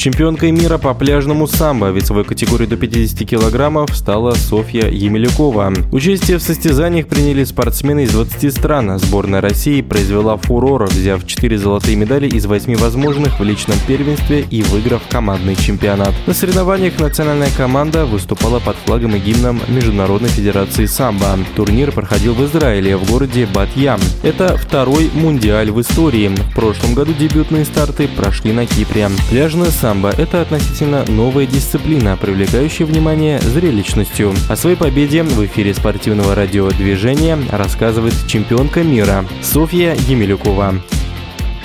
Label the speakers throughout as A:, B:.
A: Чемпионкой мира по пляжному самбо весовой категории до 50 килограммов стала Софья Емелюкова. Участие в состязаниях приняли спортсмены из 20 стран. Сборная России произвела фурор, взяв 4 золотые медали из 8 возможных в личном первенстве и выиграв командный чемпионат. На соревнованиях национальная команда выступала под флагом и гимном Международной Федерации самбо. Турнир проходил в Израиле, в городе Бат-Ям. Это второй мундиаль в истории. В прошлом году дебютные старты прошли на Кипре. Пляжное самбо самбо – это относительно новая дисциплина, привлекающая внимание зрелищностью. О своей победе в эфире спортивного радиодвижения рассказывает чемпионка мира Софья Емелюкова.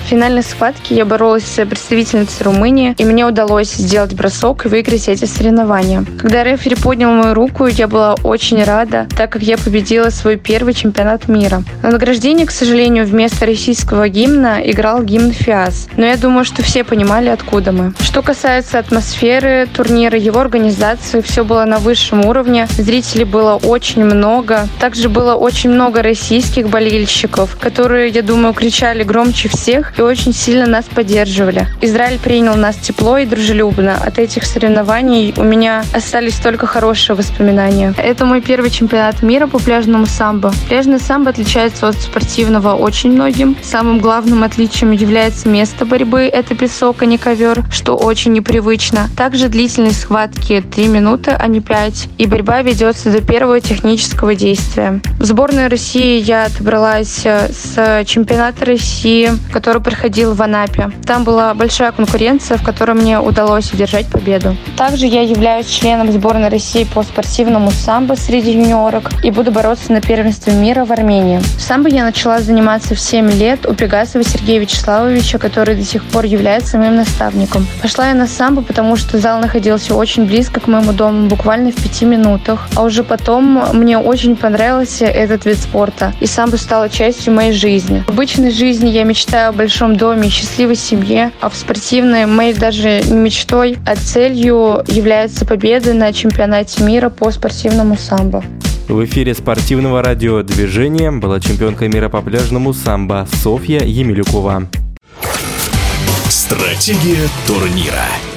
B: В финальной схватке я боролась с представительницей Румынии, и мне удалось сделать бросок и выиграть эти соревнования. Когда рефери поднял мою руку, я была очень рада, так как я победила свой первый чемпионат мира. На награждении, к сожалению, вместо российского гимна играл гимн ФИАС, но я думаю, что все понимали, откуда мы. Что касается атмосферы турнира, его организации, все было на высшем уровне, зрителей было очень много. Также было очень много российских болельщиков, которые, я думаю, кричали громче всех и очень сильно нас поддерживали. Израиль принял нас тепло и дружелюбно. От этих соревнований у меня остались только хорошие воспоминания. Это мой первый чемпионат мира по пляжному самбо. Пляжный самбо отличается от спортивного очень многим. Самым главным отличием является место борьбы. Это песок, а не ковер, что очень непривычно. Также длительность схватки 3 минуты, а не 5. И борьба ведется до первого технического действия. В сборной России я отобралась э, с чемпионата России, который проходил в Анапе. Там была большая конкуренция, в которой мне удалось одержать победу. Также я являюсь членом сборной России по спортивному самбо среди юниорок и буду бороться на первенстве мира в Армении. Самбо я начала заниматься в 7 лет у Пегасова Сергея Вячеславовича, который до сих пор является моим наставником. Пошла я на самбо, потому что зал находился очень близко к моему дому, буквально в пяти минутах. А уже потом мне очень понравился этот вид спорта, и самбо стало частью моей жизни. В обычной жизни я мечтаю о большом большом доме, счастливой семье, а в спортивной моей даже не мечтой, а целью является победа на чемпионате мира по спортивному самбо.
A: В эфире спортивного радиодвижения была чемпионка мира по пляжному самбо Софья Емелюкова.
C: Стратегия турнира.